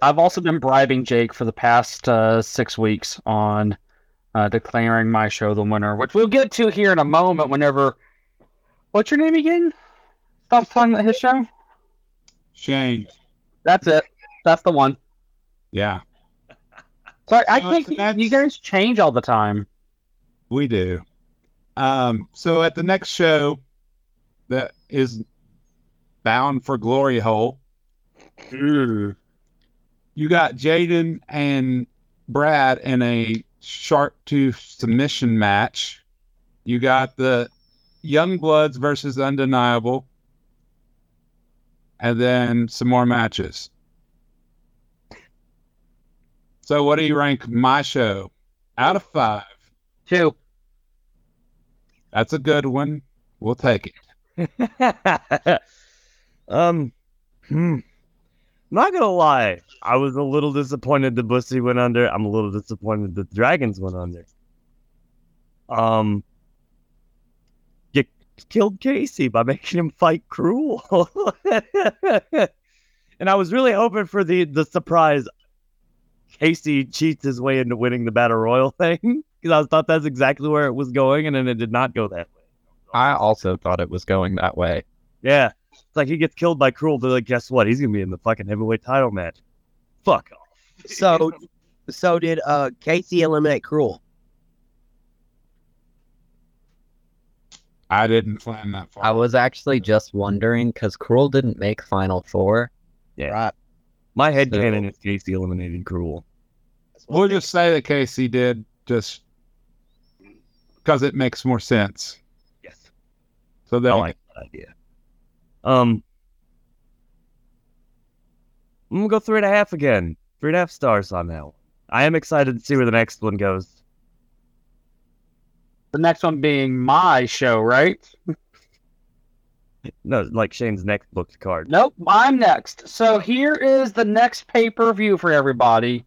I've also been bribing Jayke for the past uh, six weeks on uh, declaring my show the winner, which we'll get to here in a moment whenever. What's your name again? Stop talking about his show. Shane. That's it. That's the one. Yeah, Sorry, I No, can't. You guys change all the time. we do. Um, so at the next show that is bound for Glory Hole, mm. you got Jaden and Brad in a shark tooth submission match. You got the Young Bloods versus Undeniable. And then some more matches. So what do you rank my show? Out of five. Two. That's a good one. We'll take it. um, hmm. Not gonna lie, I was a little disappointed the Bussy went under. I'm a little disappointed the Dragons went under. Um, you killed Casey by making him fight Krule, and I was really hoping for the the surprise. Casey cheats his way into winning the battle royal thing because I thought that's exactly where it was going, and then it did not go that way. I also thought it was going that way. Yeah, it's like he gets killed by Krule. They're like, guess what? He's gonna be in the fucking heavyweight title match. Fuck off. So, so did uh Casey eliminate Krule? I didn't plan that far. I was actually just wondering because Krule didn't make Final Four. Yeah. Right. My head So- canon is Casey eliminated Krule. We'll just say that Casey did just because it makes more sense. Yes. So I that like that idea. Um, I'm gonna go three and a half again. Three and a half stars on that one. I am excited to see where the next one goes. The next one being my show, right? No, like Shane's next booked card. Nope, I'm next. So here is the next pay per view for everybody.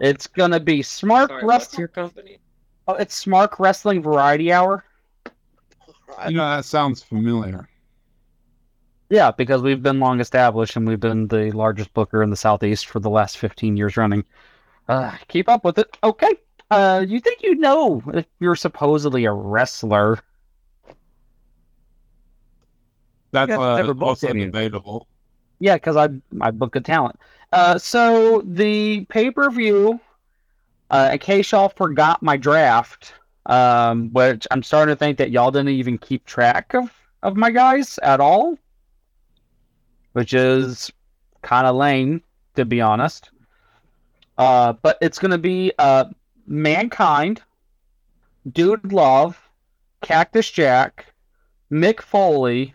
It's gonna be Smart Wrestling. company? Oh, it's Smart Wrestling Variety Hour. you know that sounds familiar. Yeah, because we've been long established and we've been the largest booker in the southeast for the last 15 years running. Uh, keep up with it. Okay. Uh, you think you know if you're supposedly a wrestler? That's uh, also debatable. Yeah, because I I book a talent. Uh, so the pay per view, uh, in case y'all forgot my draft, um, which I'm starting to think that y'all didn't even keep track of of my guys at all, which is kind of lame to be honest. Uh, but it's gonna be uh, mankind, dude love, Cactus Jack, Mick Foley,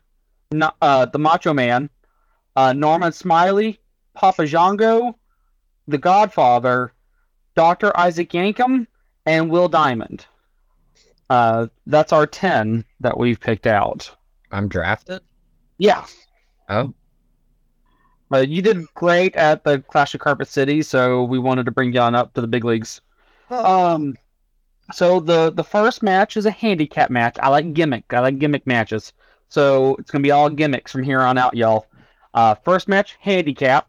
uh, the Macho Man uh, Norman Smiley, Papa Shango, The Godfather, Dr. Isaac Yankem, and Will Diamond. Uh, that's our 10 that we've picked out. I'm drafted. Yeah. Oh, Uh, you did great at the Clash of Carpet City, so we wanted to bring you on up to the big leagues. Um, so the the first match is a handicap match. I like gimmick. I like gimmick matches. So it's gonna be all gimmicks from here on out, y'all. Uh, first match handicap.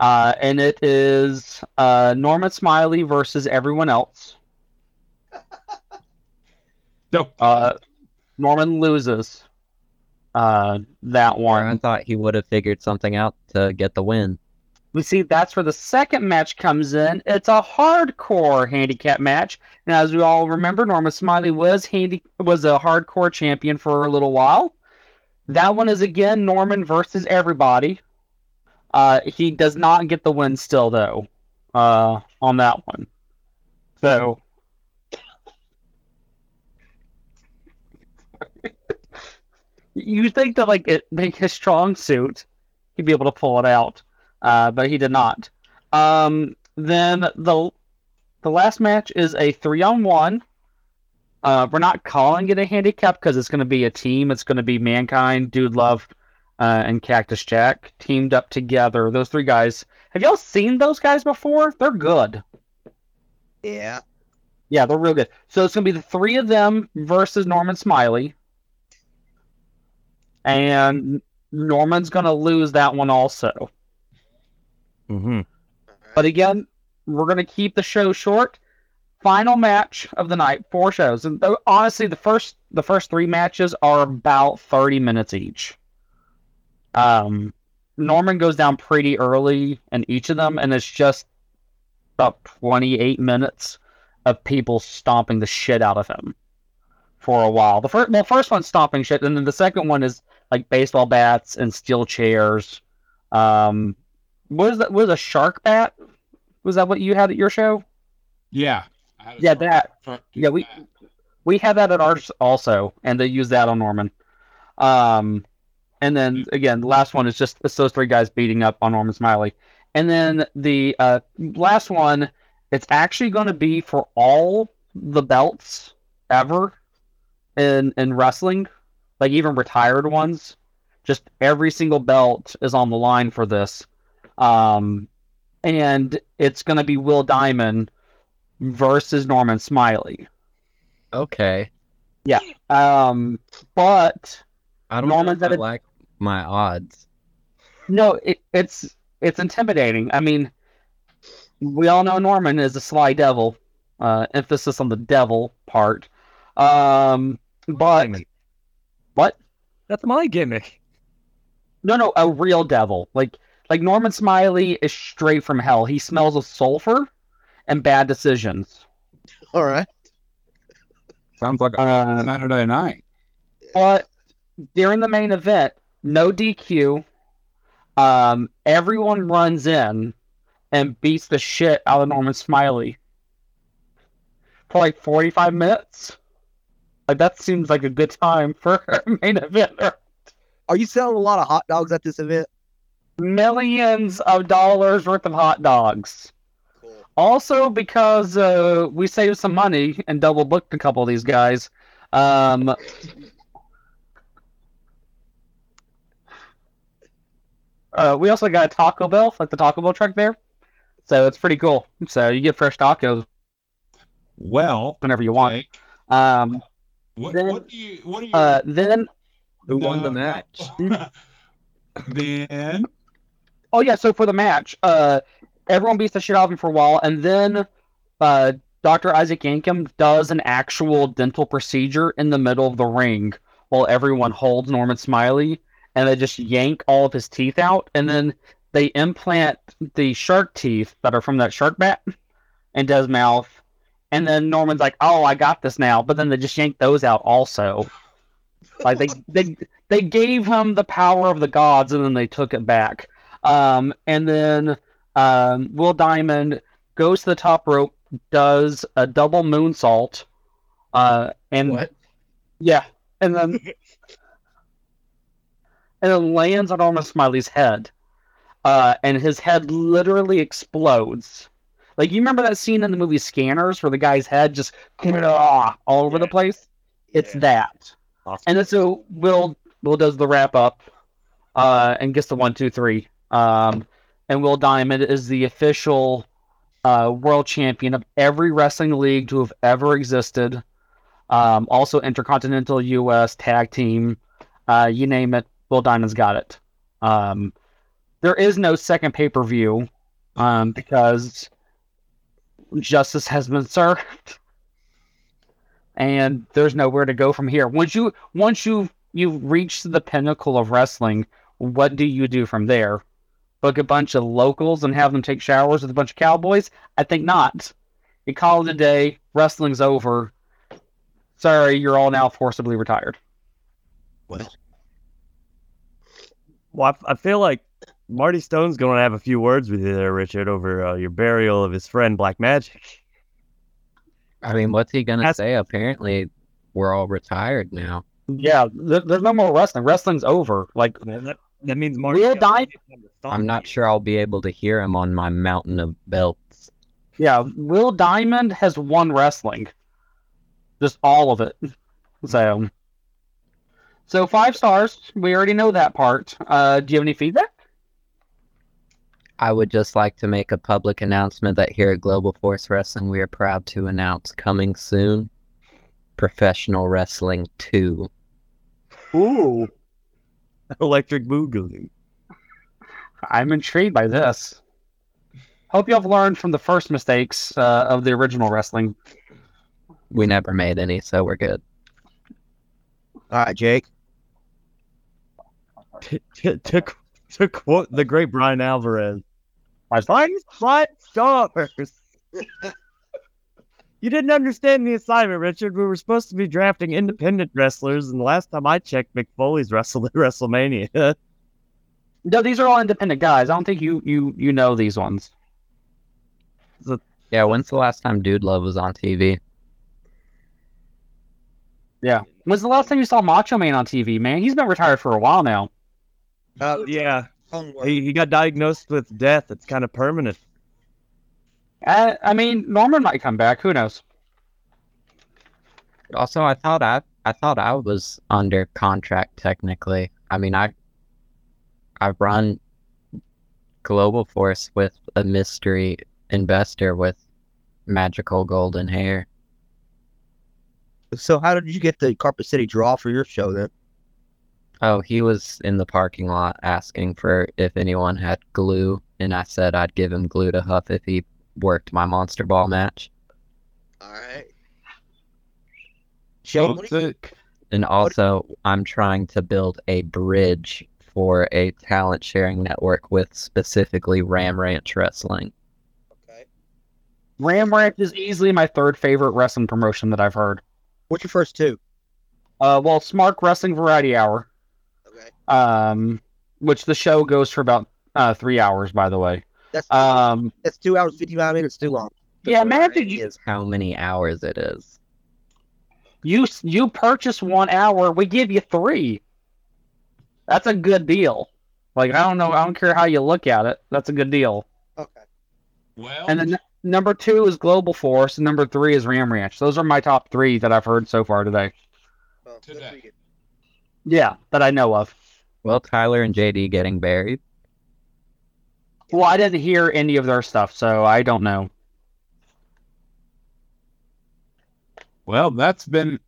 Uh, and it is uh, Norman Smiley versus everyone else. Nope. Uh, Norman loses. Uh, that one. I thought he would have figured something out to get the win. We see that's where the second match comes in. It's a hardcore handicap match, and as we all remember, Norman Smiley was handy was a hardcore champion for a little while. That one is again Norman versus everybody. Uh, he does not get the win still though. Uh, on that one. So. You think that like it make his strong suit, he'd be able to pull it out uh, but he did not. Um, then the the last match is a three on one. Uh, we're not calling it a handicap because it's going to be a team. It's going to be Mankind, Dude Love, uh, and Cactus Jack teamed up together. Those three guys. Have y'all seen those guys before? They're good. Yeah. Yeah, they're real good. So it's going to be the three of them versus Norman Smiley. And Norman's going to lose that one also. Mm-hmm. But again, we're going to keep the show short. Final match of the night, four shows, and th- honestly, the first the first three matches are about thirty minutes each. Um, Norman goes down pretty early in each of them, and it's just about twenty eight minutes of people stomping the shit out of him for a while. The first, the first one's stomping shit, and then the second one is like baseball bats and steel chairs. Um, what is that? Was a shark bat? Was that what you had at your show? Yeah. I had a Yeah, that. Yeah, we- that. We had that at ours also, and they used that on Norman. Um, and then again, the last one is just it's those three guys beating up on Norman Smiley, and then the uh, last one, it's actually going to be for all the belts ever in in wrestling, like even retired ones. Just every single belt is on the line for this, um, and it's going to be Will Diamond versus Norman Smiley. Okay. Yeah. Um, but I don't Norman know if said I it- like my odds. no, it, it's it's intimidating. I mean, we all know Norman is a sly devil. Uh, emphasis on the devil part. Um, but? That's my gimmick. No, no, a real devil. Like like Norman Smiley is straight from hell. He smells of sulfur and bad decisions. All right. Sounds like a Uh, Saturday night. but during the main event, no DQ. Um, everyone runs in and beats the shit out of Norman Smiley for like forty-five minutes. Like that seems like a good time for a main event. Are you selling a lot of hot dogs at this event? Millions of dollars worth of hot dogs. Cool. Also, because uh, we saved some money and double booked a couple of these guys. Um, uh, we also got a Taco Bell, like the Taco Bell truck there. So it's pretty cool. So you get fresh tacos Well, whenever you want. okay. Um, What, Then- what do you? What do you? uh, then, Who won the match? then oh yeah, so for the match, uh, everyone beats the shit out of him for a while, and then uh, Dr. Isaac Yankem does an actual dental procedure in the middle of the ring while everyone holds Norman Smiley, and they just yank all of his teeth out, and then they implant the shark teeth that are from that shark bat into his mouth. And then Norman's like, "Oh, I got this now," but then they just yank those out also. Like they they they gave him the power of the gods, and then they took it back. Um, and then um, Will Diamond goes to the top rope, does a double moonsault, uh, and What? yeah, and then and then lands on Norman Smiley's head, uh, and his head literally explodes. Like you remember that scene in the movie Scanners where the guy's head just all over the place? It's Yeah. that. Awesome. And then so Will Will does the wrap up, uh, and gets the one two three. Um, and Will Diamond is the official uh, world champion of every wrestling league to have ever existed. Um, also Intercontinental U.S. Tag Team, uh, you name it. Will Diamond's got it. Um, there is no second pay per view um, because justice has been served and there's nowhere to go from here. Once you once you you've reached the pinnacle of wrestling, what do you do from there? Book a bunch of locals and have them take showers with a bunch of cowboys? I think not. You call it a day. Wrestling's over. Sorry, you're all now forcibly retired. Well, Well, I, I feel like Marty Stone's going to have a few words with you there, Richard, over uh, your burial of his friend Black Magic. I mean, what's he gonna say? Apparently, we're all retired now. Yeah, there, there's no more wrestling. Wrestling's over. Like That, that means Marty. Will Di- I'm not sure I'll be able to hear him on my mountain of belts. Yeah, Will Diamond has won wrestling. Just all of it. So, so five stars. We already know that part. Uh, do you have any feedback? I would just like to make a public announcement that here at Global Force Wrestling, we are proud to announce coming soon Professional Wrestling 2. Ooh, Electric Boogaloo. I'm intrigued by this. Hope you have learned from the first mistakes uh, of the original wrestling. We never made any, so we're good. all right, Jayke. to, to, to quote the great Bryan Alvarez, Five five five stars. you didn't understand the assignment, Richard. We were supposed to be drafting independent wrestlers, and the last time I checked, Mick Foley's wrestled at WrestleMania. No, these are all independent guys. I don't think you you you know these ones. Yeah, when's the last time Dude Love was on TV? Yeah. When's the last time you saw Macho Man on TV, man? He's been retired for a while now. Uh, yeah, onward. He, he got diagnosed with death. It's kind of permanent. Uh, I mean, Norman might come back. Who knows? Also, I thought I I thought I was under contract technically. I mean, I I run Global Force with a mystery investor with magical golden hair. So how did you get the Carpet City draw for your show then? Oh, he was in the parking lot asking for if anyone had glue, and I said I'd give him glue to huff if he worked my monster ball match. All right. Shane, you- Sick. And also, I'm trying to build a bridge for a talent sharing network with specifically Ram Ranch Wrestling. okay. Ram Ranch is easily my third favorite wrestling promotion that I've heard. What's your first two? Uh, well, Smart Wrestling Variety Hour, Okay. um, which the show goes for about uh, three hours, by the way. That's Um, that's two hours fifty five minutes too long. yeah, imagine you Is how many hours it is. you you purchase one hour, we give you three. That's a good deal. Like I don't know, I don't care how you look at it. That's a good deal. Okay. Well, And then n- number two is Global Force, and number three is Ram Ranch. Those are my top three that I've heard so far today. Well, that's Today. Pretty good. Yeah, that I know of. Well, Tyler and JD getting buried. Well, I didn't hear any of their stuff, so I don't know. well, that's been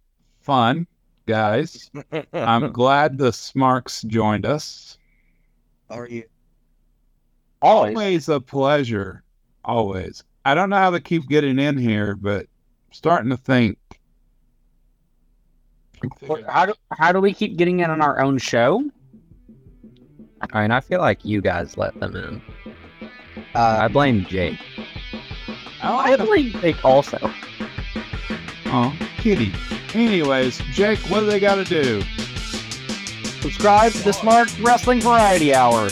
fun, guys. I'm glad the Smarks joined us. How are you? Always. Always a pleasure. Always. I don't know how they keep getting in here, but I'm starting to think. What- How do how do we keep getting in on our own show? I mean, I feel like you guys let them in. Uh, I blame Jayke. Oh, I blame Jayke also. Oh, kitty. Anyways, Jayke, what do they got to do? Subscribe to the Smart Wrestling Variety Hour.